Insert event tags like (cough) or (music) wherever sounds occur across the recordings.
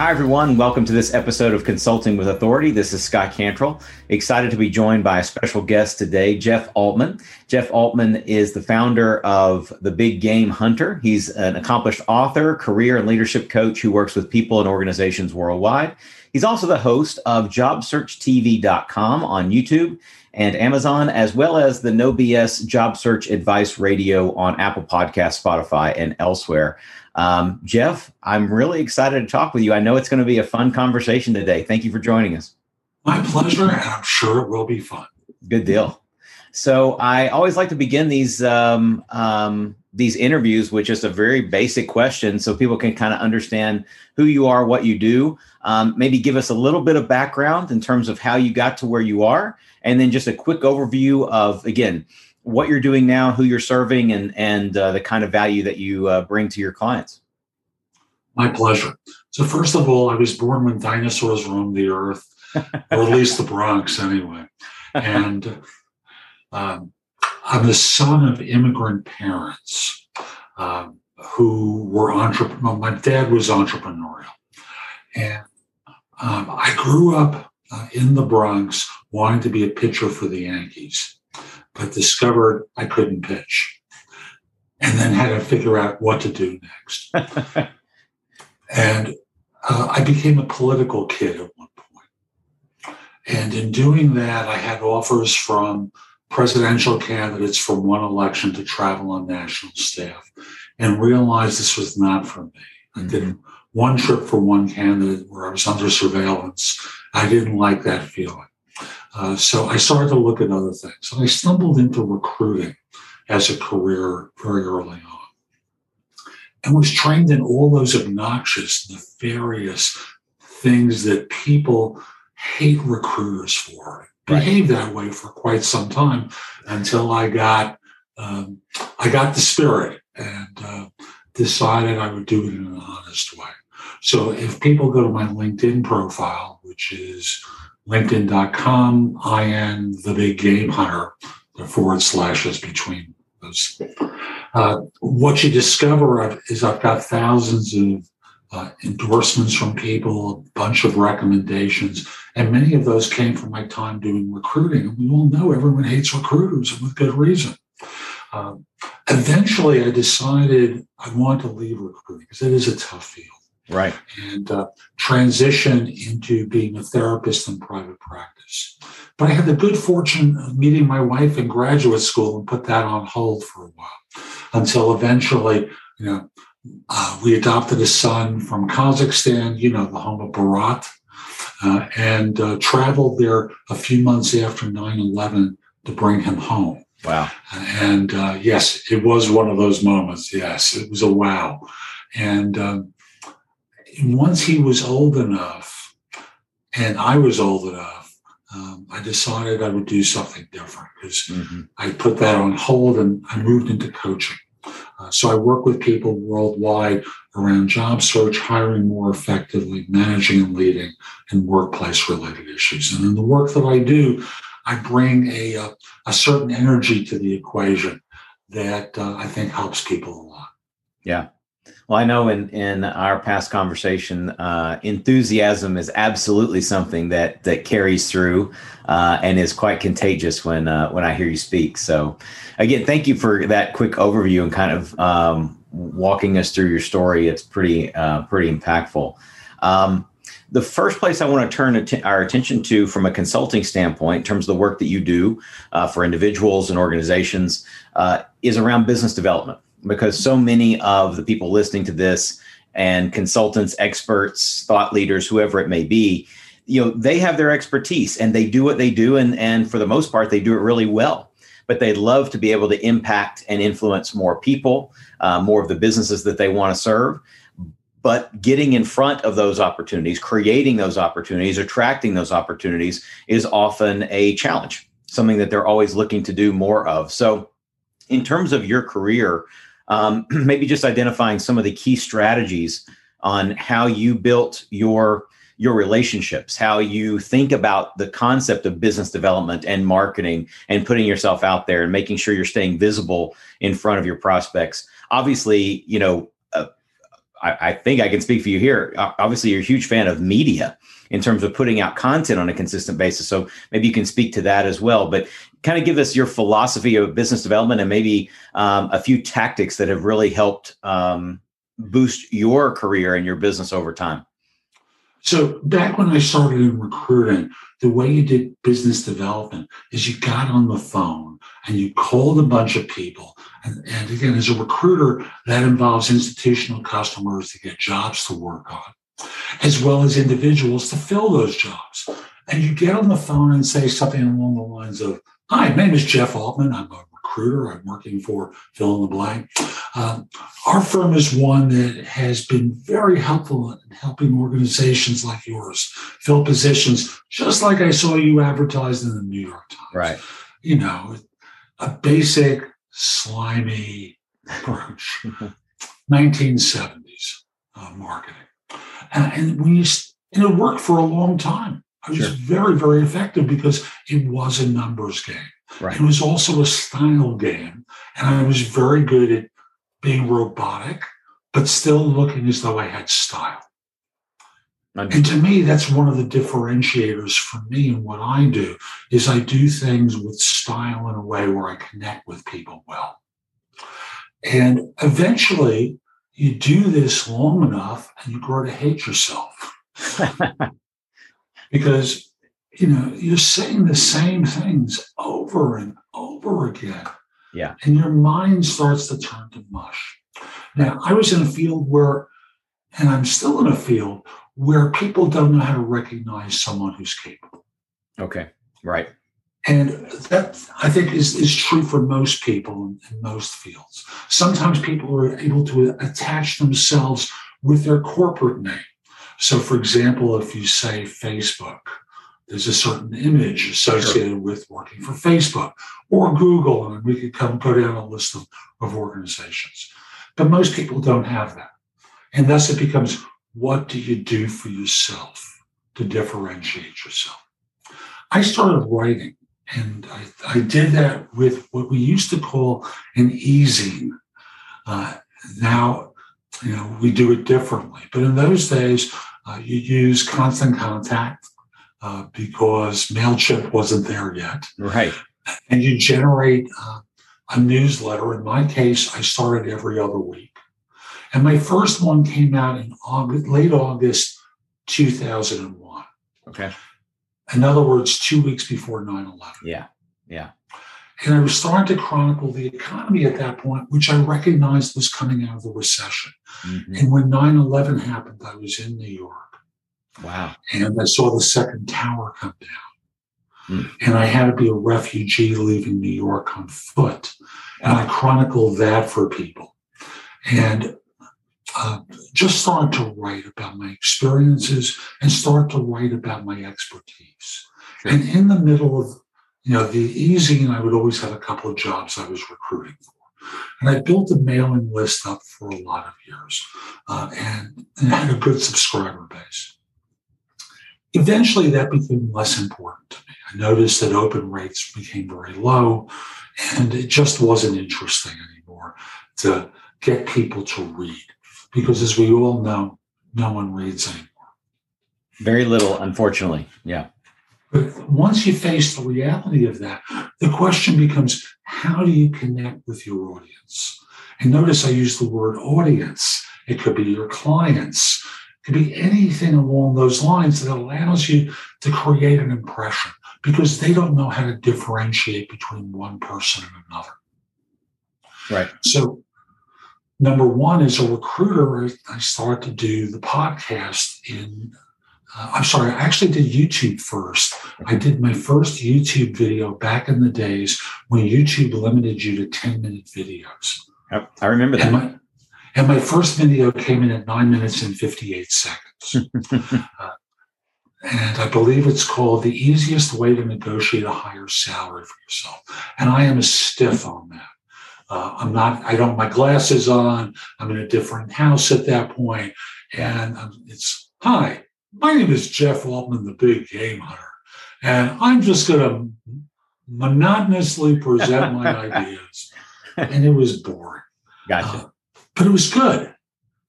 Hi, everyone. Welcome to this episode of Consulting with Authority. This is Scott Cantrell. Excited to be joined by a special guest today, Jeff Altman. Jeff Altman is the founder of The Big Game Hunter. He's an accomplished author, career, and leadership coach who works with people and organizations worldwide. He's also the host of JobSearchTV.com on YouTube and Amazon, as well as the No BS Job Search Advice Radio on Apple Podcast, Spotify, and elsewhere. Um, Jeff, I'm really excited to talk with you. I know it's going to be a fun conversation today. Thank you for joining us. My pleasure, and I'm sure it will be fun. Good deal. So I always like to begin these um, um, these interviews with just a very basic question, so people can kind of understand who you are, what you do. Um, maybe give us a little bit of background in terms of how you got to where you are, and then just a quick overview of again what you're doing now, who you're serving, and and uh, the kind of value that you uh, bring to your clients. My pleasure. So first of all, I was born when dinosaurs roamed the earth, or at least the Bronx, anyway. And um, I'm the son of immigrant parents um, who were entrepreneur. My dad was entrepreneurial, and um, I grew up uh, in the Bronx wanting to be a pitcher for the Yankees but discovered I couldn't pitch. And then had to figure out what to do next. (laughs) and uh, I became a political kid at one point. And in doing that, I had offers from presidential candidates from one election to travel on national staff and realized this was not for me. I did mm-hmm. one trip for one candidate where I was under surveillance. I didn't like that feeling. Uh, so I started to look at other things. And I stumbled into recruiting as a career very early on and was trained in all those obnoxious, nefarious things that people hate recruiters for. Right. Behaved that way for quite some time until I got um, I got the spirit and uh, decided I would do it in an honest way. So if people go to my LinkedIn profile, which is linkedin.com, IN, the big game hunter, the forward slashes between those. Uh, what you discover is I've got thousands of uh, endorsements from people, a bunch of recommendations, and many of those came from my time doing recruiting. And we all know everyone hates recruiters, and with good reason. Um, eventually, I decided I want to leave recruiting because it is a tough field right. And uh, transition into being a therapist in private practice. But i had the good fortune of meeting my wife in graduate school and put that on hold for a while until eventually you know uh, we adopted a son from kazakhstan you know the home of Borat uh, and uh, traveled there a few months after 9-11 to bring him home. Wow. And uh, yes it was one of those moments. Yes it was a wow. And um, once he was old enough and I was old enough, um, I decided I would do something different because mm-hmm. I put that on hold and I moved into coaching. Uh, so I work with people worldwide around job search, hiring more effectively, managing and leading, and workplace related issues. And in the work that I do, I bring a, a, uh, a certain energy to the equation that uh, I think helps people a lot. Yeah. Well, I know in in our past conversation, uh, enthusiasm is absolutely something that that carries through uh, and is quite contagious when uh, when I hear you speak. So, again, thank you for that quick overview and kind of um, walking us through your story. It's pretty uh, pretty impactful. Um, the first place I want to turn our attention to from a consulting standpoint, in terms of the work that you do uh, for individuals and organizations, uh, is around business development because so many of the people listening to this and consultants, experts, thought leaders, whoever it may be, you know, they have their expertise and they do what they do, and and for the most part, they do it really well. But they'd love to be able to impact and influence more people, uh, more of the businesses that they want to serve. But getting in front of those opportunities, creating those opportunities, attracting those opportunities is often a challenge, something that they're always looking to do more of. So, in terms of your career, um, (clears throat) maybe just identifying some of the key strategies on how you built your your relationships how you think about the concept of business development and marketing and putting yourself out there and making sure you're staying visible in front of your prospects obviously you know uh, I, I, think I can speak for you here. Obviously, you're a huge fan of media in terms of putting out content on a consistent basis. So maybe you can speak to that as well. But kind of give us your philosophy of business development and maybe um, a few tactics that have really helped um, boost your career and your business over time. So back when I started in recruiting, the way you did business development is you got on the phone and you called a bunch of people. And, and again, as a recruiter, that involves institutional customers to get jobs to work on, as well as individuals to fill those jobs. And you get on the phone and say something along the lines of, Hi, my name is Jeff Altman. I'm a recruiter. I'm working for fill in the blank. Um, our firm is one that has been very helpful in helping organizations like yours fill positions, just like I saw you advertised in the New York Times. Right. You know, a basic, slimy approach, (laughs) 1970s uh, marketing. And, and when you, and it worked for a long time. I was sure. very, very effective because it was a numbers game. Right. It was also a style game. And I was very good at being robotic, but still looking as though I had style. And to me, that's one of the differentiators for me and what I do is I do things with style in a way where I connect with people well. And eventually you do this long enough and you grow to hate yourself. (laughs) because you know, you're saying the same things over and over again. Yeah. And your mind starts to turn to mush. Now, I was in a field where, and I'm still in a field where people don't know how to recognize someone who's capable. Okay. Right. And that I think is, is true for most people in, in most fields. Sometimes people are able to attach themselves with their corporate name. So, for example, if you say Facebook, there's a certain image associated sure. with working for Facebook or Google, and we could come go down a list of, of organizations. But most people don't have that. And thus it becomes what do you do for yourself to differentiate yourself? I started writing, and I, I did that with what we used to call an e-zine. Uh, now, you know, we do it differently. But in those days, uh, you use constant contact uh, because MailChimp wasn't there yet. Right. And you generate uh, a newsletter. In my case, I started every other week. And my first one came out in August, late August 2001. Okay. In other words, two weeks before 9 11. Yeah. Yeah. And I was starting to chronicle the economy at that point, which I recognized was coming out of the recession. Mm-hmm. And when 9 11 happened, I was in New York. Wow. And I saw the second tower come down. Mm. And I had to be a refugee leaving New York on foot. And I chronicled that for people. And uh, just started to write about my experiences and start to write about my expertise. Sure. And in the middle of, you know, the e-zine, and I would always have a couple of jobs I was recruiting for. And I built a mailing list up for a lot of years uh, and, and had a good subscriber base. Eventually, that became less important to me. I noticed that open rates became very low, and it just wasn't interesting anymore to get people to read. Because as we all know, no one reads anymore. Very little, unfortunately. Yeah. But once you face the reality of that, the question becomes how do you connect with your audience? And notice I use the word audience. It could be your clients, it could be anything along those lines that allows you to create an impression because they don't know how to differentiate between one person and another. Right. So, number one, as a recruiter, I started to do the podcast in. Uh, I'm sorry, I actually did YouTube first. I did my first YouTube video back in the days when YouTube limited you to 10 minute videos. Yep, I remember that. My, and my first video came in at nine minutes and 58 seconds. (laughs) uh, and I believe it's called The Easiest Way to Negotiate a Higher Salary for Yourself. And I am a stiff on that. Uh, I'm not, I don't, my glasses on, I'm in a different house at that point, And it's, hi, my name is Jeff Altman, the big game hunter. And I'm just going to monotonously present my (laughs) ideas. And it was boring. Gotcha. Uh, but it was good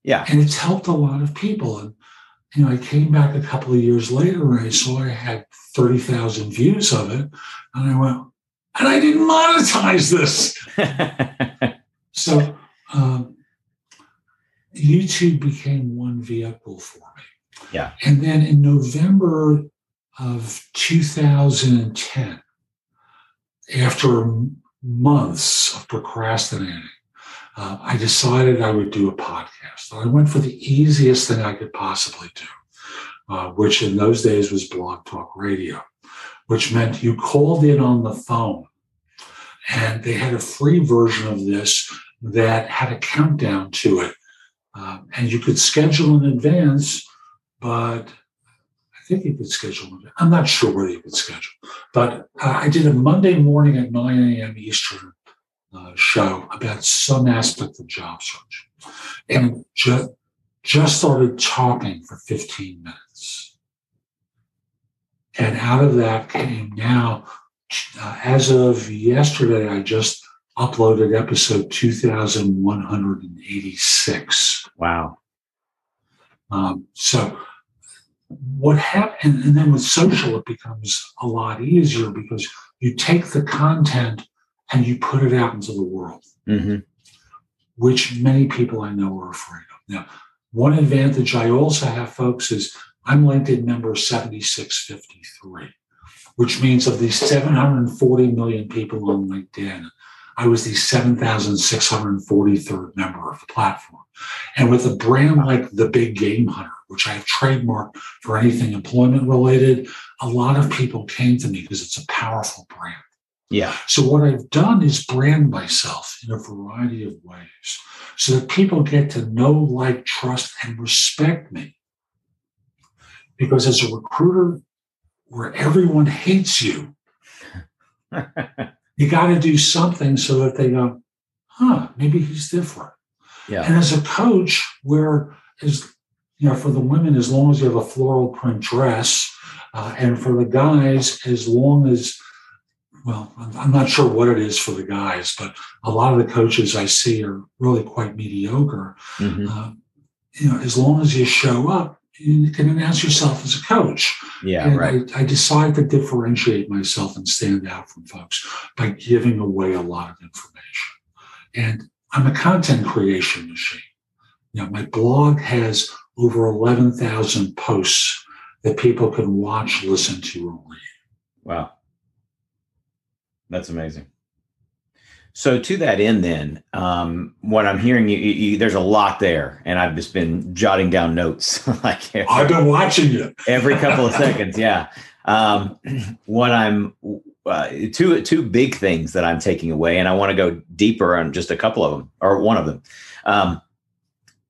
Yeah. And it's helped a lot of people. And, you know, I came back a couple of years later and I saw I had 30,000 views of it. And I went, and I didn't monetize this. (laughs) so um, YouTube became one vehicle for me. Yeah. And then in November of 2010, after months of procrastinating, uh, I decided I would do a podcast. I went for the easiest thing I could possibly do, uh, which in those days was Blog Talk Radio, which meant you called in on the phone. And they had a free version of this that had a countdown to it. Um, and you could schedule in advance, but I think he could schedule. I'm not sure whether he could schedule, but uh, I did a Monday morning at 9 a.m. Eastern uh, show about some aspect of job search, and ju- just started talking for 15 minutes. And out of that came now, uh, as of yesterday, I just uploaded episode 2186. Wow. Um, so what happened, and then with social, it becomes a lot easier because you take the content and you put it out into the world, hmm which many people I know are afraid of. Now, one advantage I also have, folks, is I'm LinkedIn member 7653, which means of these 740 million people on LinkedIn, I was the 7,643rd member of the platform. And with a brand like the Big Game Hunter, which I have trademarked for anything employment related, a lot of people came to me because it's a powerful brand. Yeah. So what I've done is brand myself in a variety of ways so that people get to know, like, trust, and respect me. Because as a recruiter, where everyone hates you, (laughs) you got to do something so that they go, huh, maybe he's different. yeah. And as a coach, where is you know, for the women, as long as you have a floral print dress, uh, and for the guys, as long as well, I'm- not sure what it is for the guys, but a lot of the coaches I see are really quite mediocre. Mhm. Uh, you know, as long as you show up, you can announce yourself as a coach. Yeah. and Right. I, I decided to differentiate myself and stand out from folks by giving away a lot of information. And I'm a content creation machine. You know, my blog has over 11,000 posts that people can watch, listen to, or read. Wow. That's amazing. So to that end, then, um, what I'm hearing, you, you, you- there's a lot there, and I've just been jotting down notes (laughs) like I've been watching you. every couple of (laughs) seconds. Yeah. Um, (clears throat) what I'm uh, two two big things that I'm taking away, and I want to go deeper on just a couple of them, or one of them. Um,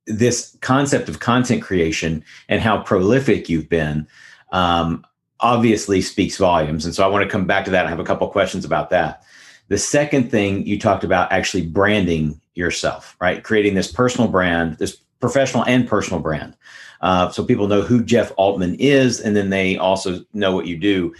this concept of content creation and how prolific you've been um, obviously speaks volumes, and so I want to come back to that. and have a couple of questions about that. The second thing you talked about actually branding yourself, right? Creating this personal brand, this professional and personal brand. Uh, so people know who Jeff Altman is, and then they also know what you do.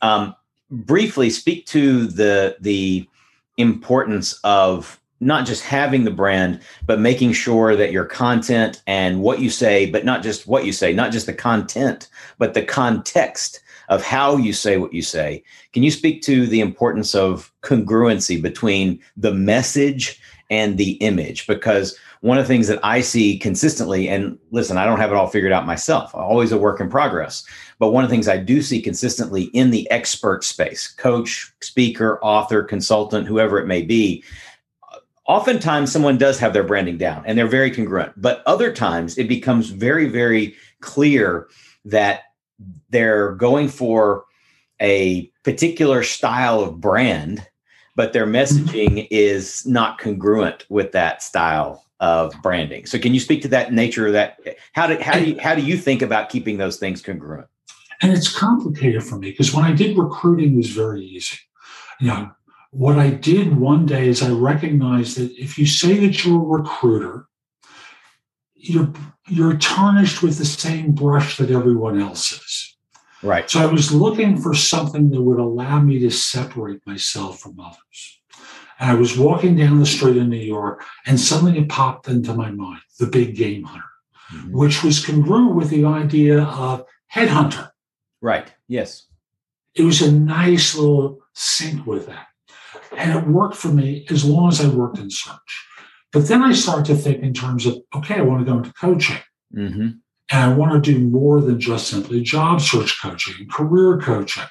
Um, briefly, speak to the the importance of not just having the brand, but making sure that your content and what you say, but not just what you say, not just the content, but the context of how you say what you say. Can you speak to the importance of congruency between the message and the image? Because one of the things that I see consistently, and listen, I don't have it all figured out myself, always a work in progress. But one of the things I do see consistently in the expert space, coach, speaker, author, consultant, whoever it may be, oftentimes someone does have their branding down and they're very congruent. But other times it becomes very, very clear that they're going for a particular style of brand, but their mm-hmm. messaging is not congruent with that style of branding. So can you speak to that nature of that? How do how do you how do you think about keeping those things congruent? And it's complicated for me because when I did recruiting, it was very easy. You know, what I did one day is I recognized that if you say that you're a recruiter, you're you're tarnished with the same brush that everyone else is. Right. So I was looking for something that would allow me to separate myself from others. And I was walking down the street in New York, and suddenly it popped into my mind the big game hunter, mm-hmm. which was congruent with the idea of headhunter. Right. Yes. It was a nice little sync with that. And it worked for me as long as I worked in search. But then I started to think in terms of, okay, I want to go into coaching. Mm-hmm. And I want to do more than just simply job search coaching, career coaching.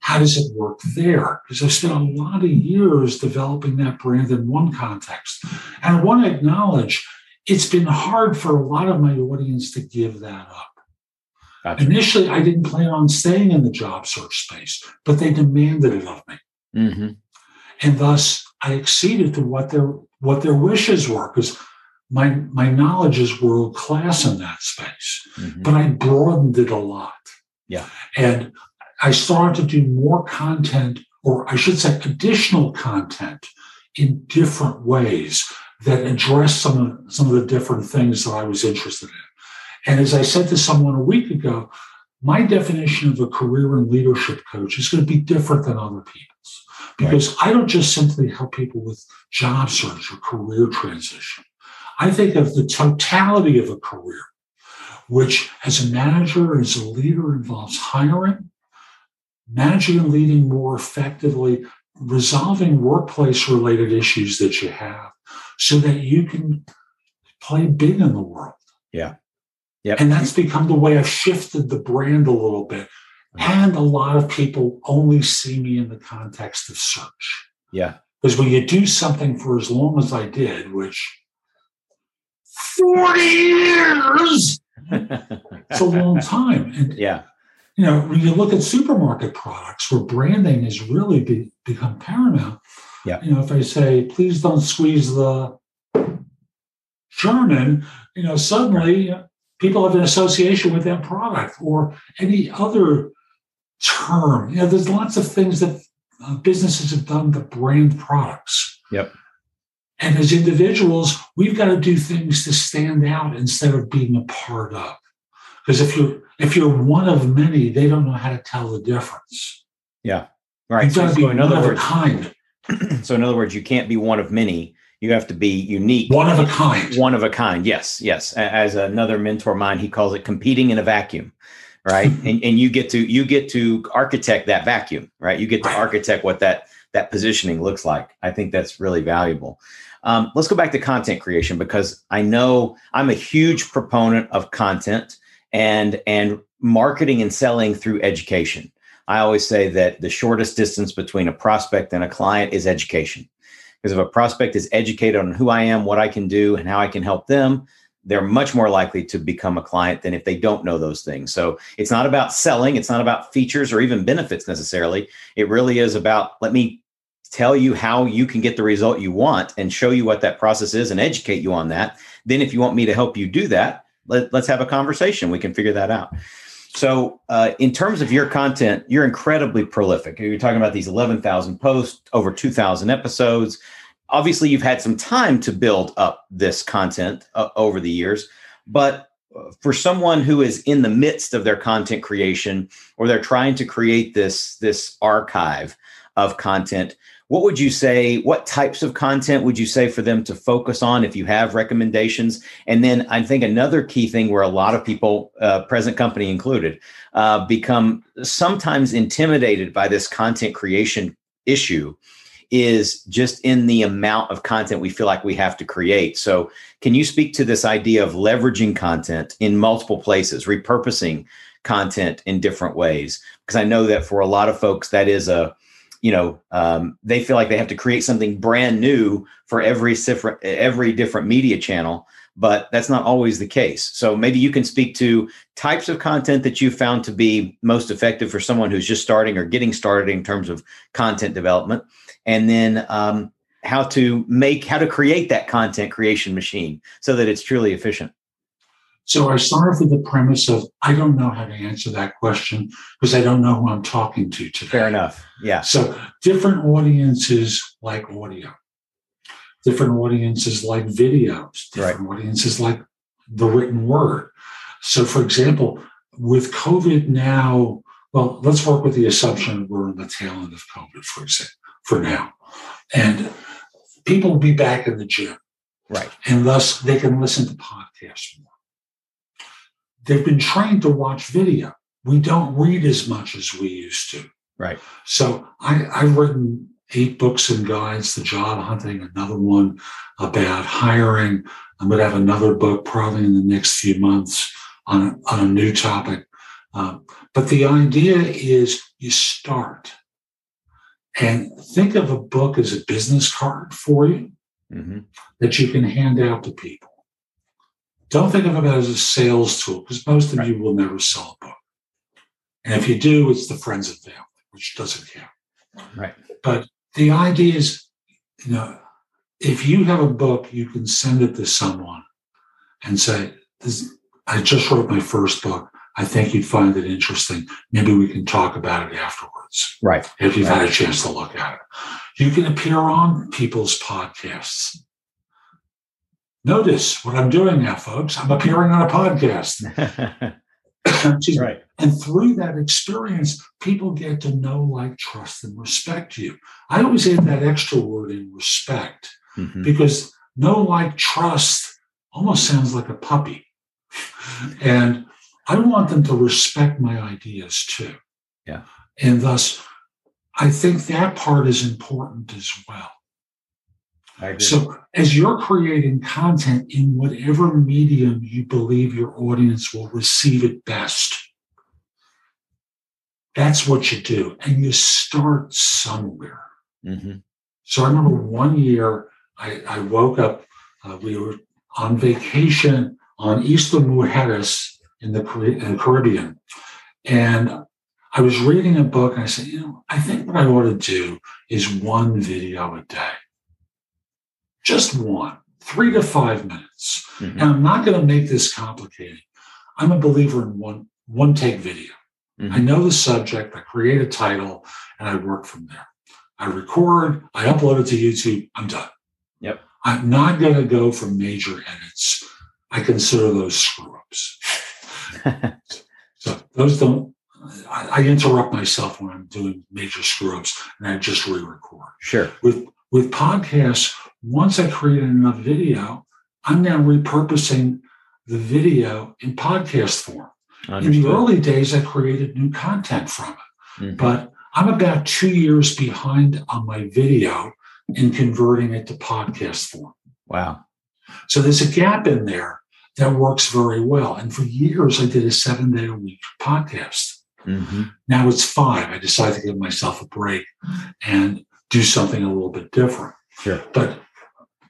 How does it work there? Because I've spent a lot of years developing that brand in one context. And I want to acknowledge it's been hard for a lot of my audience to give that up. Gotcha. Initially, I didn't plan on staying in the job search space, but they demanded it of me. Mm-hmm. And thus, I acceded to what their what their wishes were because my my knowledge is world class in that space. Mm-hmm. But I broadened it a lot. Yeah. And I started to do more content, or I should say, additional content in different ways that address some of some of the different things that I was interested in. And as I said to someone a week ago, my definition of a career and leadership coach is going to be different than other people's because right. I don't just simply help people with job search or career transition. I think of the totality of a career, which as a manager, as a leader involves hiring, managing and leading more effectively, resolving workplace related issues that you have so that you can play big in the world. Yeah. Yep. And that's become the way I've shifted the brand a little bit. Mm-hmm. And a lot of people only see me in the context of search. Yeah. Because when you do something for as long as I did, which 40 years, (laughs) it's a long time. And, yeah. You know, when you look at supermarket products where branding has really be, become paramount, yeah. you know, if I say, please don't squeeze the Charmin, you know, suddenly people have an association with that product or any other term. You know, there's lots of things that uh, businesses have done to brand products. Yep. And as individuals, we've got to do things to stand out instead of being a part of. Because if you're if you're one of many, they don't know how to tell the difference. Yeah. Right. To be in other words, kind. (clears throat) so in other words, you can't be one of many you have to be unique one of a kind one of a kind yes yes as another mentor of mine he calls it competing in a vacuum right (laughs) and, and you get to you get to architect that vacuum right you get to architect what that that positioning looks like i think that's really valuable um, let's go back to content creation because i know i'm a huge proponent of content and and marketing and selling through education i always say that the shortest distance between a prospect and a client is education because if a prospect is educated on who I am, what I can do, and how I can help them, they're much more likely to become a client than if they don't know those things. So it's not about selling, it's not about features or even benefits necessarily. It really is about let me tell you how you can get the result you want and show you what that process is and educate you on that. Then, if you want me to help you do that, let, us have a conversation. We can figure that out. So, uh, in terms of your content, you're incredibly prolific. You're talking about these 11,000 posts, over 2,000 episodes. Obviously, you've had some time to build up this content uh, over the years, but uh, for someone who is in the midst of their content creation or they're trying to create this this archive of content what would you say what types of content would you say for them to focus on if you have recommendations? And then i think another key thing where a lot of people uh, present company included uh, become sometimes intimidated by this content creation issue is just in the amount of content we feel like we have to create. So can you speak to this idea of leveraging content in multiple places repurposing content in different ways? Because i know that for a lot of folks that is a you know um, they feel like they have to create something brand new for every different every different media channel but that's not always the case. So maybe you can speak to types of content that you found to be most effective for someone who's just starting or getting started in terms of content development and then um, how to make how to create that content creation machine so that it's truly efficient so I started with the premise of I don't know how to answer that question because I don't know who I'm talking to today. Fair enough. Yeah. So different audiences like audio, different audiences like videos, different right. audiences like the written word. So, for example, with COVID now, well, let's work with the assumption we're in the tail end of COVID, for example, for now. And people will be back in the gym. Right. And thus they can listen to podcasts more. They've been trained to watch video. We don't read as much as we used to. Right. So I, I've written eight books and guides, The Job Hunting, another one about hiring. I'm going to have another book probably in the next few months on, on a new topic. Um, but the idea is you start and think of a book as a business card for you Mm-hmm. that you can hand out to people. Don't think of it as a sales tool because most of Right. you will never sell a book. And if you do, it's the friends and family, which doesn't count. Right. But the idea is, you know, if you have a book, you can send it to someone and say, this, I just wrote my first book. I think you'd find it interesting. Maybe we can talk about it afterwards Right. if you've Right. had a chance to look at it. You can appear on people's podcasts. Notice what I'm doing now, folks. I'm appearing on a podcast. (laughs) Excuse me. right. And through that experience, people get to know, like, trust, and respect you. I always add that extra word in respect Mhm. because know, like, trust almost sounds like a puppy. (laughs) And I want them to respect my ideas too. Yeah. And thus, I think that part is important as well. So, as you're creating content in whatever medium you believe your audience will receive it best, that's what you do. And you start somewhere. Mhm. So, I remember one year I, I woke up, uh, we were on vacation on Isla Mujeres in the in the Caribbean. And I was reading a book and I said, you know, I think what I ought to do is one video a day. Just one, three to five minutes. Mhm. And I'm not going to make this complicated. I'm a believer in one one take video. I Mhm. know the subject, I create a title, and I work from there. I record, I upload it to YouTube, I'm done. Yep. I'm not going to go for major edits. I consider those screw ups. So those don't, I, I interrupt myself when I'm doing major screw ups and I just re record. sure. With, with podcasts, once I create enough video, I'm now repurposing the video in podcast form. In the early days, I created new content from it, Mhm. but I'm about two years behind on my video in converting it to podcast form. Wow. So there's a gap in there that works very well. And for years, I did a seven day a week podcast. Mhm. Now it's five. I decided to give myself a break and do something a little bit different. Sure. But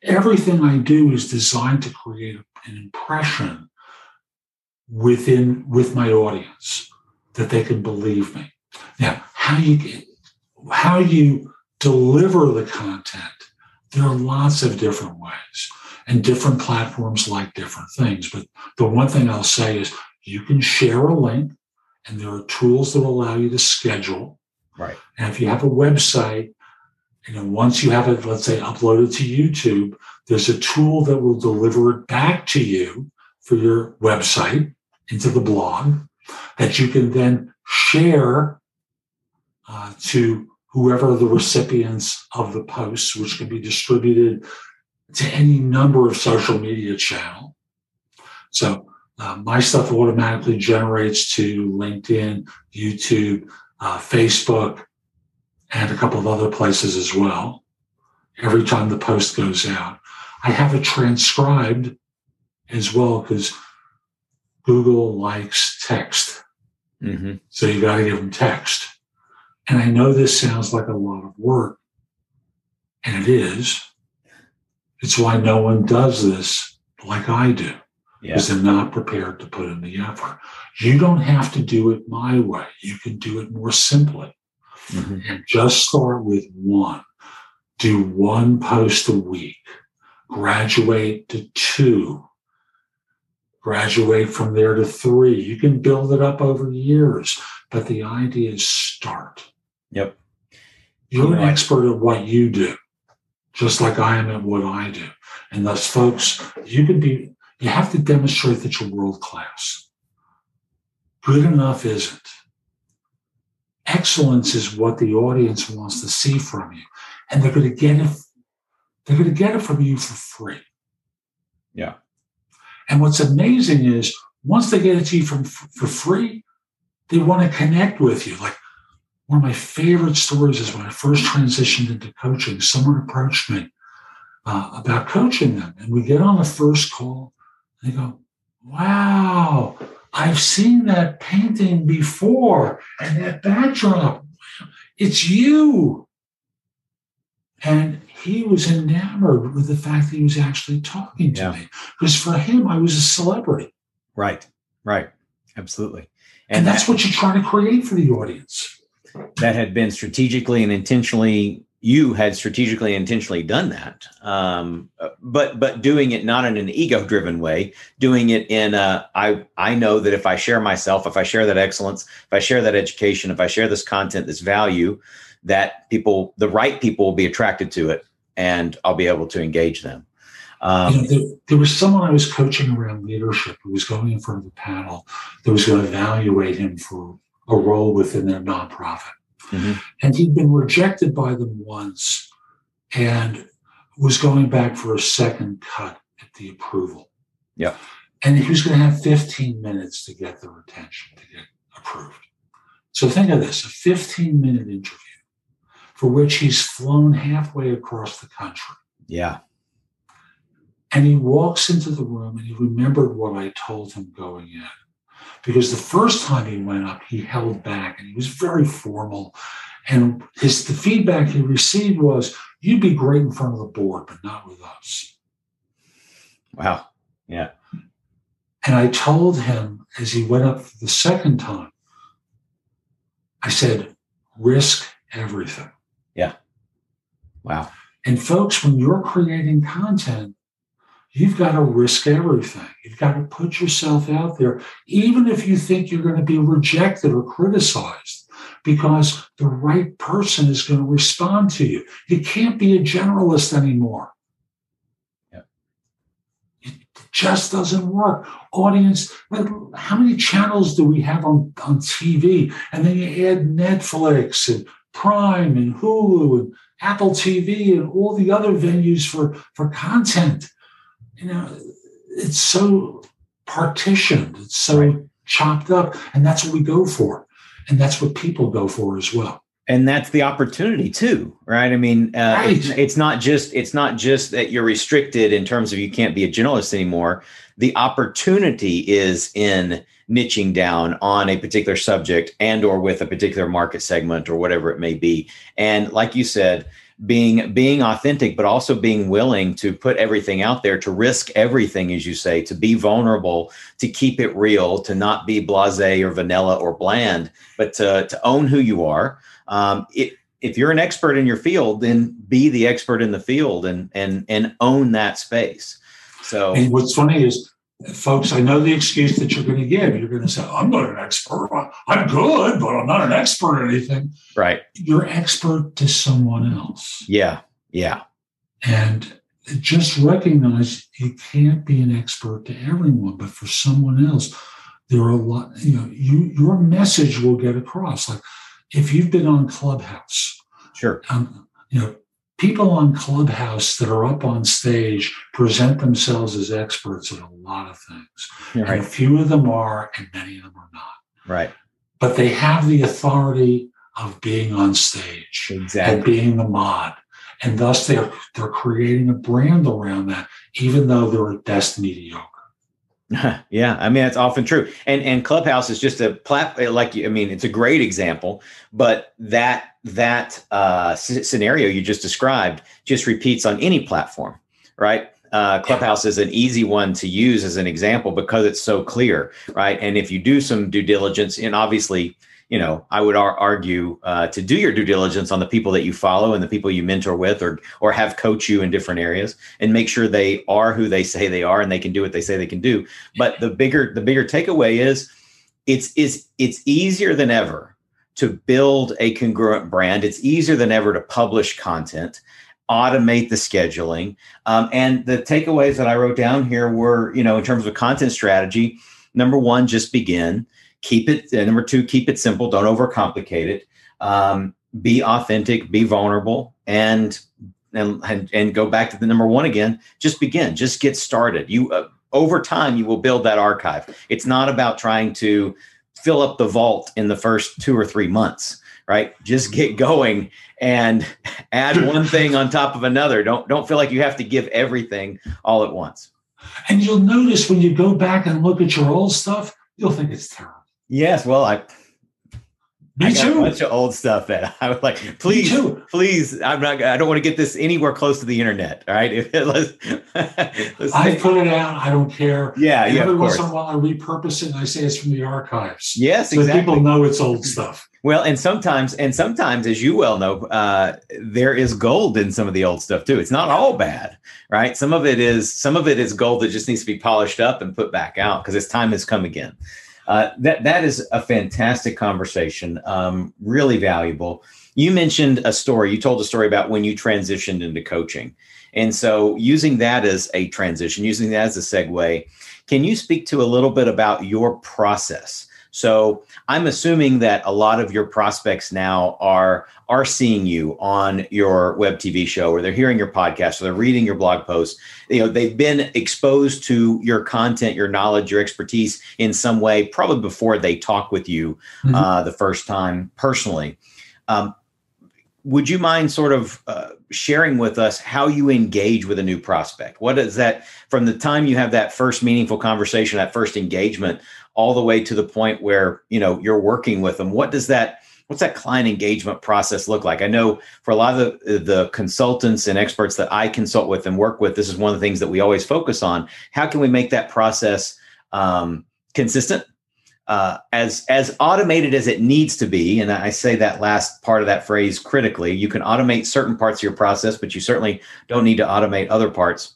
everything I do is designed to create an impression within with my audience that they can believe me. Now, how you get, how you deliver the content, there are lots of different ways, and different platforms like different things. But the one thing I'll say is you can share a link, and there are tools that allow you to schedule. Right. And if you have a website, know, once you have it, let's say uploaded to YouTube, there's a tool that will deliver it back to you for your website into the blog that you can then share uh, to whoever the recipients of the posts, which can be distributed to any number of social media channel. So uh, my stuff automatically generates to LinkedIn, YouTube, uh, Facebook, and a couple of other places as well. Every time the post goes out, I have it transcribed as well because Google likes text. Mhm. So you got to give them text. And I know this sounds like a lot of work, and it is. It's why no one does this like I do, Yeah. because they're not prepared to put in the effort. You don't have to do it my way. You can do it more simply Mhm. and just start with one. Do one post a week, graduate to two, graduate from there to three. You can build it up over years, but the idea is start. Yep. You're an expert at what you do, just like I am at what I do. And thus, folks, you can be, you have to demonstrate that you're world class. Good enough isn't. Excellence is what the audience wants to see from you. And they're going to get it they're going to get it from you for free. Yeah. And what's amazing is once they get it to you from for free, they want to connect with you. Like one of my favorite stories is when I first transitioned into coaching, someone approached me uh, about coaching them. And we get on the first call, and they go, Wow, I've seen that painting before and that backdrop. It's you. And he was enamored with the fact that he was actually talking to yeah. me because for him, I was a celebrity. Right, right, absolutely. And, and that's that, what you're trying to create for the audience. That had been strategically and intentionally you had strategically intentionally done that um, but but doing it not in an ego driven way doing it in a I I know that if I share myself if I share that excellence if I share that education if I share this content this value that people the right people will be attracted to it and I'll be able to engage them. Um, you know, there, there, was someone I was coaching around leadership who was going in front of a panel that was going to evaluate him for a role within their nonprofit Mm-hmm. And he'd been rejected by them once and was going back for a second cut at the approval. Yeah. And he was going to have 15 minutes to get their attention to get approved. So think of this a 15 minute interview for which he's flown halfway across the country. Yeah. And he walks into the room and he remembered what I told him going in because the first time he went up, he held back and he was very formal. And his the feedback he received was, "You'd be great in front of the board, but not with us." Wow. Yeah. And I told him as he went up for the second time, I said, "Risk everything." Yeah. Wow. And folks, when you're creating content, you've got to risk everything. You've got to put yourself out there, even if you think you're going to be rejected or criticized, because the right person is going to respond to you. You can't be a generalist anymore. Yeah. It just doesn't work. Audience, how many channels do we have on, on TV? And then you add Netflix and Prime and Hulu and Apple TV and all the other venues for, for content you know, it's so partitioned, it's so right. chopped up, and that's what we go for, and that's what people go for as well. And that's the opportunity too, right? I mean, uh, right. it's, it's not just it's not just that you're restricted in terms of you can't be a generalist anymore. The opportunity is in niching down on a particular subject and or with a particular market segment or whatever it may be. And like you said, being being authentic but also being willing to put everything out there to risk everything as you say to be vulnerable to keep it real to not be blasé or vanilla or bland but to, to own who you are. Um, it, if you're an expert in your field then be the expert in the field and and and own that space. So and what's funny is folks, I know the excuse that you're going to give. You're going to say, I'm not an expert. I'm good, but I'm not an expert at anything. Right. You're expert to someone else. Yeah. Yeah. And just recognize you can't be an expert to everyone, but for someone else, there are a lot, you know, you your message will get across. Like if you've been on Clubhouse, sure. Um, you know, people on Clubhouse that are up on stage present themselves as experts at a lot of things. Right. And a few of them are, and many of them are not. Right. But they have the authority of being on stage exactly. and being the mod. And thus they're they're creating a brand around that, even though they're at best mediocre. (laughs) yeah, I mean it's often true, and and Clubhouse is just a platform. Like I mean, it's a great example, but that that uh, scenario you just described just repeats on any platform, right? Uh, Clubhouse is an easy one to use as an example because it's so clear, right? And if you do some due diligence, and obviously you know, I would ar- argue uh, to do your due diligence on the people that you follow and the people you mentor with, or or have coach you in different areas, and make sure they are who they say they are and they can do what they say they can do. But the bigger the bigger takeaway is, it's is it's easier than ever to build a congruent brand. It's easier than ever to publish content automate the scheduling um, and the takeaways that i wrote down here were you know in terms of content strategy number one just begin keep it uh, number two keep it simple don't overcomplicate it um, be authentic be vulnerable and and, and, go back to the number one again. Just begin. Just get started. You uh, over time you will build that archive. It's not about trying to fill up the vault in the first two or three months. Right. Just get mm-hmm. going and (laughs) add (laughs) one thing on top of another. Don't don't feel like you have to give everything all at once. And you'll notice when you go back and look at your old stuff, you'll think it's terrible. Yes, well, I me I got too. a bunch of old stuff that I was like, please, please, I'm not. I don't want to get this anywhere close to the internet. All right, (laughs) let's, let's I put it out. I don't care. Yeah, and yeah. Every once in a while, I repurpose it and I say it's from the archives. Yes, so exactly. people know it's old stuff. Well, and sometimes, and sometimes, as you well know, uh, there is gold in some of the old stuff too. It's not all bad, right? Some of it is, some of it is gold that just needs to be polished up and put back out because its time has come again. Uh, that that is a fantastic conversation, um, really valuable. You mentioned a story. You told a story about when you transitioned into coaching, and so using that as a transition, using that as a segue, can you speak to a little bit about your process? So I'm assuming that a lot of your prospects now are are seeing you on your web TV show, or they're hearing your podcast, or they're reading your blog posts. You know, they've been exposed to your content, your knowledge, your expertise in some way, probably before they talk with you mm-hmm. uh, the first time personally. Um, would you mind sort of uh, sharing with us how you engage with a new prospect? What is that from the time you have that first meaningful conversation, that first engagement? All the way to the point where you know you're working with them. What does that what's that client engagement process look like? I know for a lot of the, the consultants and experts that i consult with and work with this is one of the things that we always focus on. How can we make that process um, consistent uh, as as automated as it needs to be? And i say that last part of that phrase critically. You can automate certain parts of your process but you certainly don't need to automate other parts.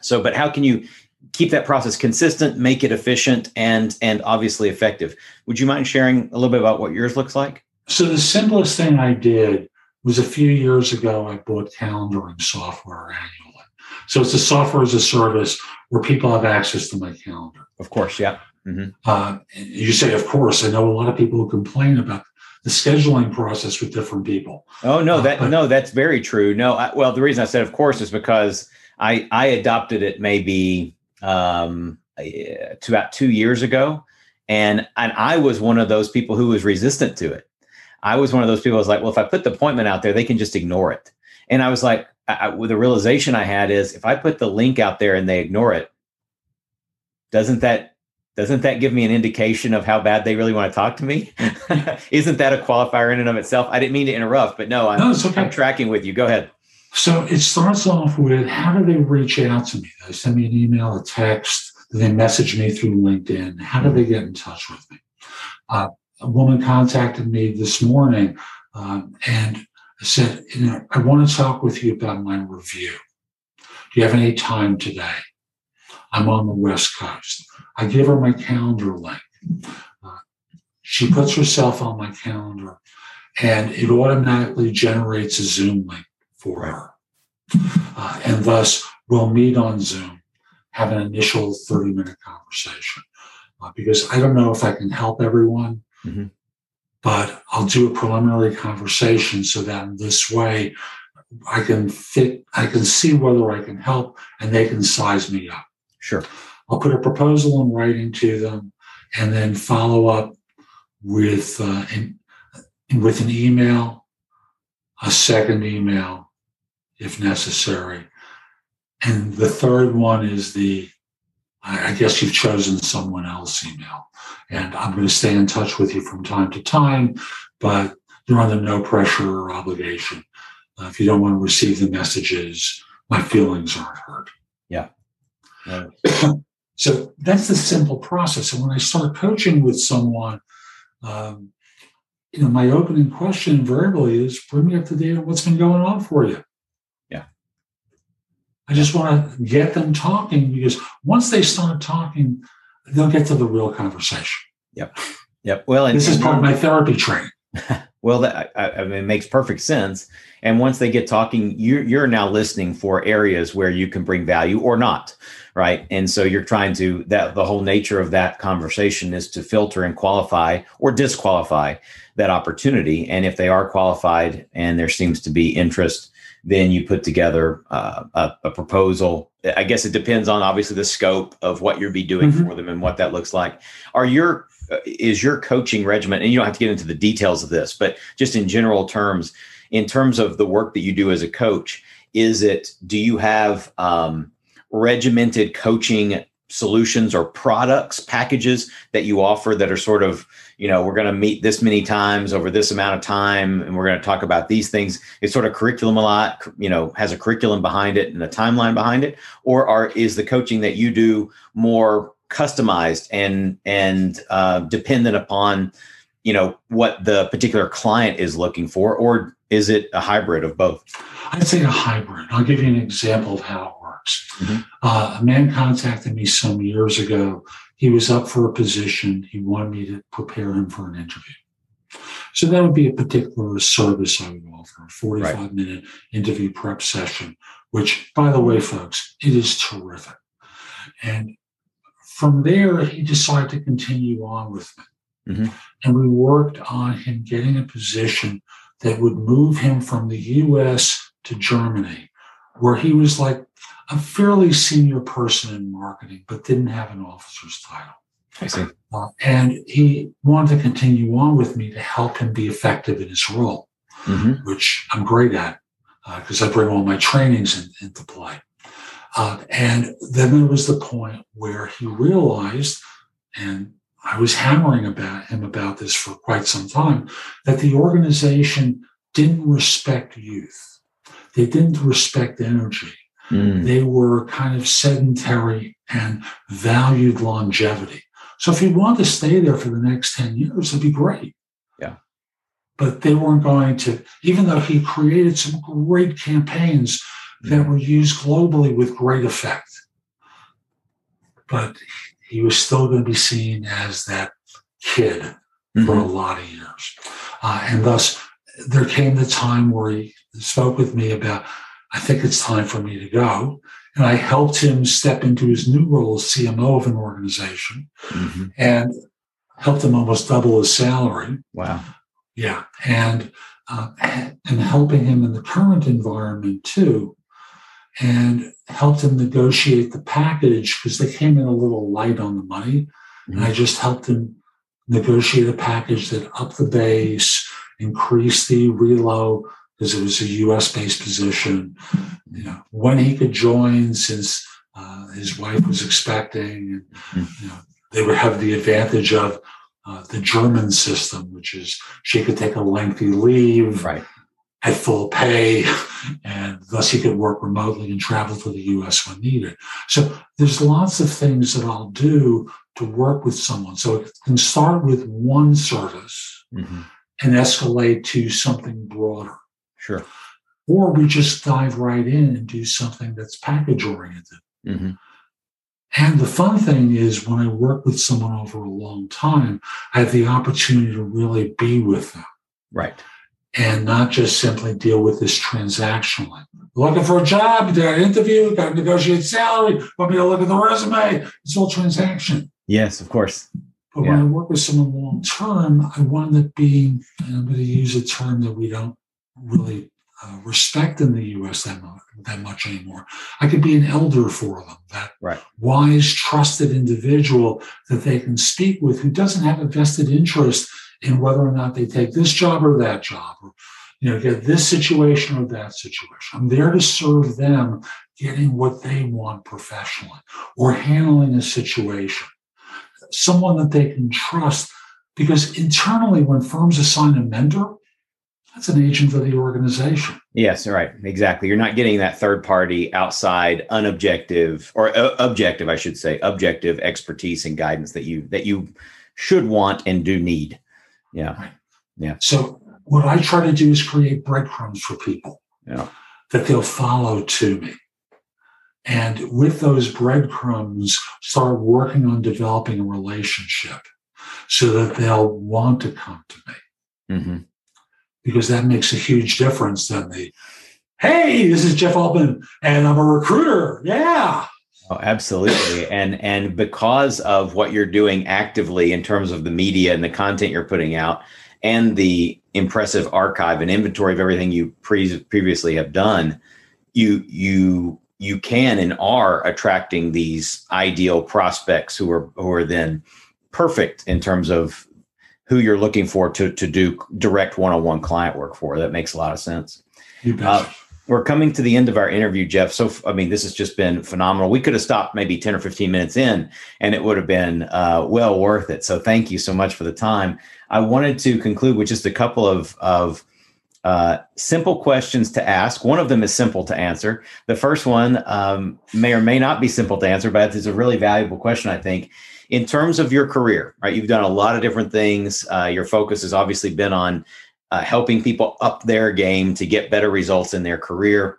So but how can you keep that process consistent, make it efficient, and and obviously effective. Would you mind sharing a little bit about what yours looks like? So the simplest thing I did was a few years ago. I bought calendaring software annually. So it's a software as a service where people have access to my calendar. Of course, yeah. Mm-hmm. Uh, you say, of course. I know a lot of people who complain about the scheduling process with different people. Oh no, that uh, but, no, that's very true. No, I, well, the reason I said of course is because I I adopted it maybe um, to about two years ago, and and I was one of those people who was resistant to it. I was one of those people. I was like, well, if I put the appointment out there, they can just ignore it. And I was like, I, with the realization I had is, if I put the link out there and they ignore it, doesn't that doesn't that give me an indication of how bad they really want to talk to me? (laughs) Isn't that a qualifier in and of itself? I didn't mean to interrupt, but no, I'm, no, okay. I'm tracking with you. Go ahead. So it starts off with how do they reach out to me? They send me an email, a text, they message me through LinkedIn? How do they get in touch with me? Uh, a woman contacted me this morning um, and said, you know, I want to talk with you about my review. Do you have any time today? I'm on the West Coast. I give her my calendar link. Uh, she puts herself on my calendar and it automatically generates a Zoom link for her. Uh, and thus, we'll meet on Zoom, have an initial 30 minute conversation. Uh, because I don't know if I can help everyone, mm-hmm. but I'll do a preliminary conversation so that in this way, I can fit, I can see whether I can help and they can size me up. Sure. I'll put a proposal in writing to them and then follow up with, uh, in, with an email, a second email, if necessary. And the third one is the, I guess you've chosen someone else email. And I'm going to stay in touch with you from time to time, but you're under no pressure or obligation. Uh, if you don't want to receive the messages, my feelings aren't hurt. Yeah. (clears throat) so that's the simple process. And when I start coaching with someone, um, you know, my opening question invariably is bring me up to date on what's been going on for you. I just want to get them talking because once they start talking, they'll get to the real conversation. Yep. Yep. Well, and, this is part of my therapy training. (laughs) well, that I, I, mean, it makes perfect sense. And once they get talking, you're, you're now listening for areas where you can bring value or not, right? And so you're trying to that the whole nature of that conversation is to filter and qualify or disqualify that opportunity. And if they are qualified and there seems to be interest then you put together uh, a, a, proposal. I guess it depends on obviously the scope of what you'll be doing mm-hmm. for them and what that looks like. Are your uh, is your coaching regimen, and you don't have to get into the details of this, but just in general terms, in terms of the work that you do as a coach, is it do you have um, regimented coaching solutions or products packages that you offer that are sort of you know we're going to meet this many times over this amount of time and we're going to talk about these things. It's sort of curriculum a lot you know has a curriculum behind it and a timeline behind it or are is the coaching that you do more customized and and uh, dependent upon you know what the particular client is looking for or is it a hybrid of both? I'd say a hybrid. I'll give you an example of how Mm-hmm. Uh, a man contacted me some years ago. He was up for a position. He wanted me to prepare him for an interview. So that would be a particular service I would offer, a 45 right. minute interview prep session, which, by the way, folks, it is terrific. And from there, he decided to continue on with me. Mm-hmm. And we worked on him getting a position that would move him from the US to Germany, where he was like a fairly senior person in marketing, but didn't have an officer's title. I see. Uh, and he wanted to continue on with me to help him be effective in his role, mm-hmm. which I'm great at because uh, I bring all my trainings in, into play. Uh, and then there was the point where he realized, and I was hammering about him about this for quite some time, that the organization didn't respect youth. They didn't respect energy. Mm. They were kind of sedentary and valued longevity. So if he wanted to stay there for the next 10 years, it'd be great. Yeah. But they weren't going to, even though he created some great campaigns that were used globally with great effect. But he was still going to be seen as that kid mm-hmm. for a lot of years. Uh, and thus, there came the time where he spoke with me about I think it's time for me to go. And I helped him step into his new role as CMO of an organization mm-hmm. and helped him almost double his salary. Wow. Yeah. And, uh, and helping him in the current environment too. And helped him negotiate the package because they came in a little light on the money. Mm-hmm. And I just helped him negotiate a package that upped the base, increased the reload because it was a U.S. based position. You know, when he could join, since uh, his wife was expecting, and you know, they would have the advantage of uh, the German system, which is she could take a lengthy leave right. at full pay, and thus he could work remotely and travel to the U.S. when needed. So there's lots of things that I'll do to work with someone. So it can start with one service. Mm-hmm. And escalate to something broader. Sure. Or we just dive right in and do something that's package oriented. Mm-hmm. And the fun thing is when I work with someone over a long time, I have the opportunity to really be with them. Right. And not just simply deal with this transactionally. Looking for a job, did an interview, got to negotiate salary, want me to look at the resume. It's all transaction. Yes, of course. But yeah. when I work with someone long term, I wind up being, and I'm going to use a term that we don't really uh, respect in the U.S. that much, that much anymore. I could be an elder for them, that right. wise, trusted individual that they can speak with who doesn't have a vested interest in whether or not they take this job or that job, or you know, get this situation or that situation. I'm there to serve them, getting what they want professionally, or handling a situation. Someone that they can trust, because internally, when firms assign a mentor, that's an agent of the organization. Yes, right. Exactly. You're not getting that third party outside unobjective or uh, objective, I should say, objective expertise and guidance that you that you should want and do need. Yeah. Right. Yeah. So what I try to do is create breadcrumbs for people yeah. that they'll follow to me. And with those breadcrumbs, start working on developing a relationship so that they'll want to come to me. Mm-hmm because that makes a huge difference than the, hey, this is Jeff Altman and I'm a recruiter. Yeah. Oh, absolutely. And and because of what you're doing actively in terms of the media and the content you're putting out and the impressive archive and inventory of everything you pre- previously have done, you you you can and are attracting these ideal prospects who are who are then perfect in terms of who you're looking for to to do direct one-on-one client work for. That makes a lot of sense. Uh, we're coming to the end of our interview, Jeff. So, I mean, this has just been phenomenal. We could have stopped maybe 10 or 15 minutes in and it would have been uh, well worth it. So, thank you so much for the time. I wanted to conclude with just a couple of, of uh, simple questions to ask. One of them is simple to answer. The first one um, may or may not be simple to answer, but it's a really valuable question, I think. In terms of your career, right? You've done a lot of different things. Uh, your focus has obviously been on uh, helping people up their game to get better results in their career.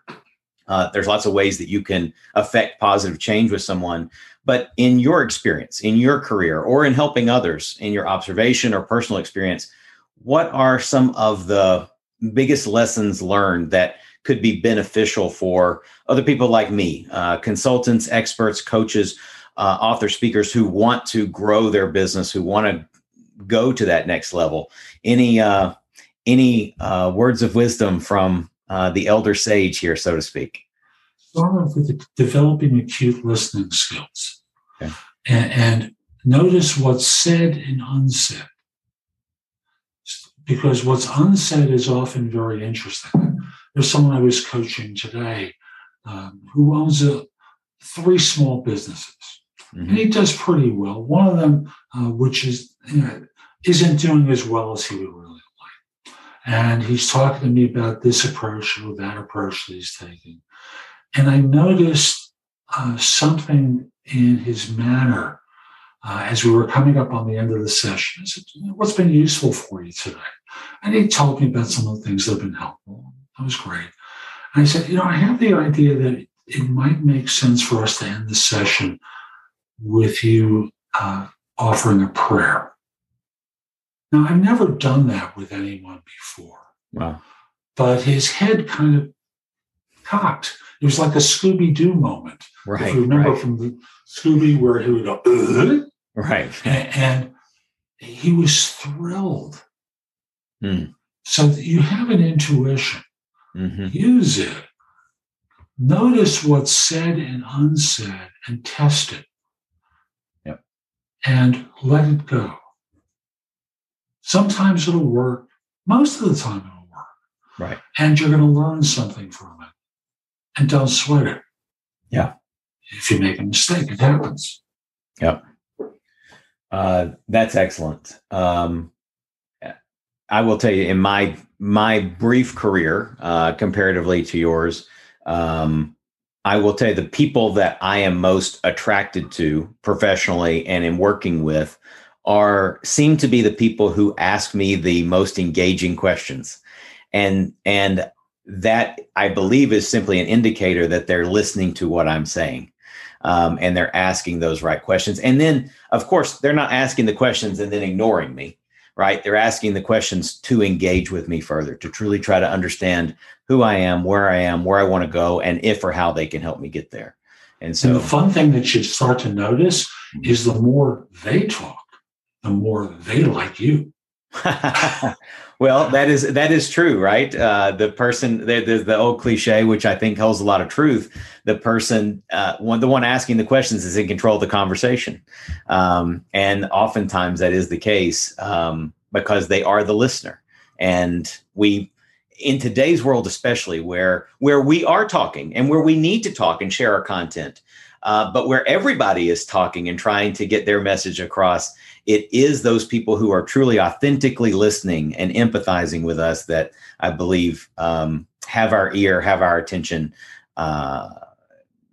Uh, there's lots of ways that you can affect positive change with someone. But in your experience, in your career, or in helping others, in your observation or personal experience, what are some of the biggest lessons learned that could be beneficial for other people like me, uh, consultants, experts, coaches, uh, author speakers who want to grow their business, who want to go to that next level? Any uh, any uh, words of wisdom from uh, the elder sage here, so to speak? Start off with developing acute listening skills okay. and, and notice what's said and unsaid. Because what's unsaid is often very interesting. There's someone I was coaching today um, who owns a, three small businesses. Mm-hmm. And he does pretty well. One of them, uh, which is you know, isn't doing as well as he would really like, and he's talking to me about this approach or that approach that he's taking. And I noticed uh, something in his manner uh, as we were coming up on the end of the session. I said, What's been useful for you today? And he told me about some of the things that have been helpful. That was great. And I said, You know, I have the idea that it might make sense for us to end the session with you uh, offering a prayer. Now, I've never done that with anyone before. Wow. But his head kind of cocked. It was like a Scooby Doo moment. Right. If you remember right. from the Scooby where he would go, Ugh? right. And, and, he was thrilled. Mm. So you have an intuition, mm-hmm. use it. Notice what's said and unsaid and test it. Yep. And let it go. Sometimes it'll work. Most of the time it'll work. Right. And you're going to learn something from it. And don't sweat it. Yeah. If you make a mistake, it happens. Yep. Uh, that's excellent. Um, I will tell you in my my brief career, uh, comparatively to yours, um, I will tell you the people that I am most attracted to professionally and in working with are seem to be the people who ask me the most engaging questions and and that i believe is simply an indicator that they're listening to what i'm saying um, and they're asking those right questions and then of course they're not asking the questions and then ignoring me right they're asking the questions to engage with me further to truly try to understand who i am where i am where i want to go and if or how they can help me get there and so and the fun thing that you start to notice mm-hmm. is the more they talk the more they like you. (laughs) well, that is that is true, right? Uh, the person, there's the old cliche, which I think holds a lot of truth. The person, uh, one, the one asking the questions, is in control of the conversation, um, and oftentimes that is the case um, because they are the listener, and we. In today's world, especially where where we are talking and where we need to talk and share our content, uh, but where everybody is talking and trying to get their message across, it is those people who are truly authentically listening and empathizing with us that I believe um, have our ear, have our attention, uh,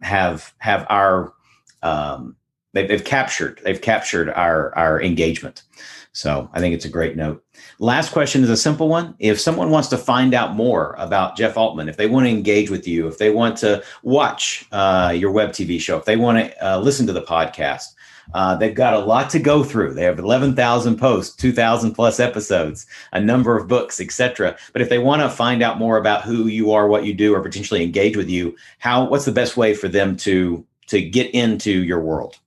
have have our um, they've, they've captured they've captured our our engagement. So I think it's a great note. Last question is a simple one. If someone wants to find out more about Jeff Altman, if they want to engage with you, if they want to watch uh, your web TV show, if they want to uh, listen to the podcast, uh, they've got a lot to go through. They have 11,000 posts, 2,000 plus episodes, a number of books, etc. But if they want to find out more about who you are, what you do, or potentially engage with you, how what's the best way for them to to get into your world?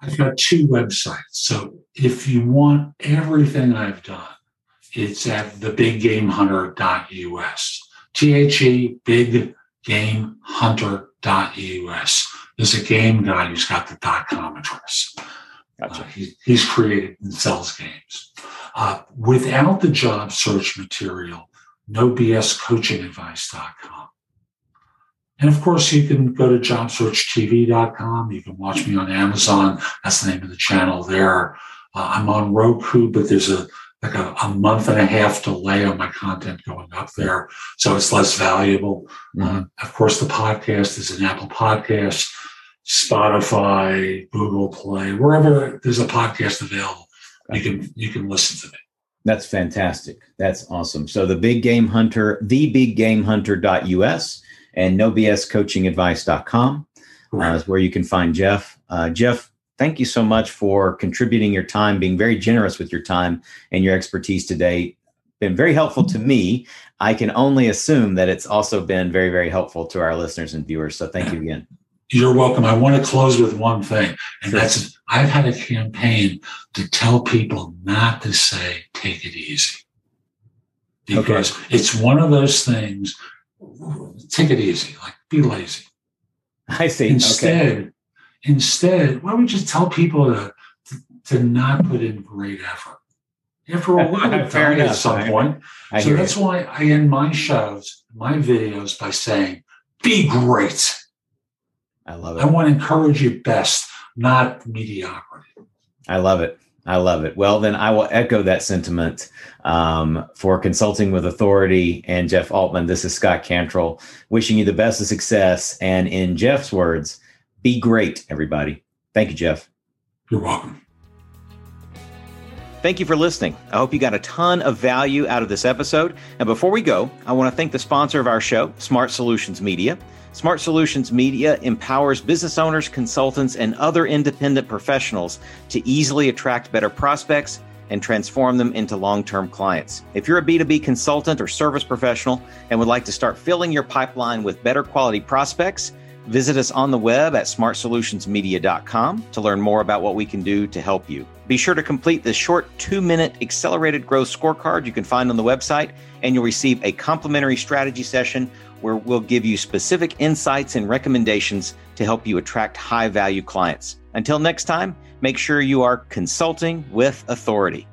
I've got two websites. So if you want everything I've done, it's at thebiggamehunter.us. T H E biggamehunter.us. There's a game guy who's got the dot .com address. Gotcha. Uh, he, he's created and sells games. Uh, without the job search material, no BS coachingadvice.com. And of course, you can go to jobsearchtv.com. You can watch me on Amazon. That's the name of the channel there. Uh, I'm on Roku, but there's a like a, a, month and a half delay on my content going up there, so it's less valuable. Mm-hmm. Uh, of course, the podcast is an Apple Podcast, Spotify, Google Play, wherever there's a podcast available, you can you can listen to me. That's fantastic. That's awesome. So the Big Game Hunter, the big game thebiggamehunter.us and no bs nobscoachingadvice.com uh, is where you can find Jeff. Uh, Jeff, thank you so much for contributing your time, being very generous with your time and your expertise today. Been very helpful to me. I can only assume that it's also been very, very helpful to our listeners and viewers. So thank you again. You're welcome. I want to close with one thing, and that's I've had a campaign to tell people not to say take it easy. Because okay. it's one of those things, take it easy, like be lazy. I see. Instead, okay. instead, why don't we just tell people to, to, to not put in great effort? After a while, (laughs) at some point. I so that's you. why I end my shows, my videos by saying, be great. I love it. I want to encourage you best, not mediocrity. I love it. I love it. Well, then I will echo that sentiment um, for consulting with authority and Jeff Altman. This is Scott Cantrell wishing you the best of success. And in Jeff's words, be great, everybody. Thank you, Jeff. You're welcome. Thank you for listening. I hope you got a ton of value out of this episode. And before we go, I want to thank the sponsor of our show, Smart Solutions Media. Smart Solutions Media empowers business owners, consultants, and other independent professionals to easily attract better prospects and transform them into long term clients. If you're a B2B consultant or service professional and would like to start filling your pipeline with better quality prospects, visit us on the web at smartsolutionsmedia.com to learn more about what we can do to help you. Be sure to complete the short two minute accelerated growth scorecard you can find on the website, and you'll receive a complimentary strategy session where we'll give you specific insights and recommendations to help you attract high value clients. Until next time, make sure you are consulting with authority.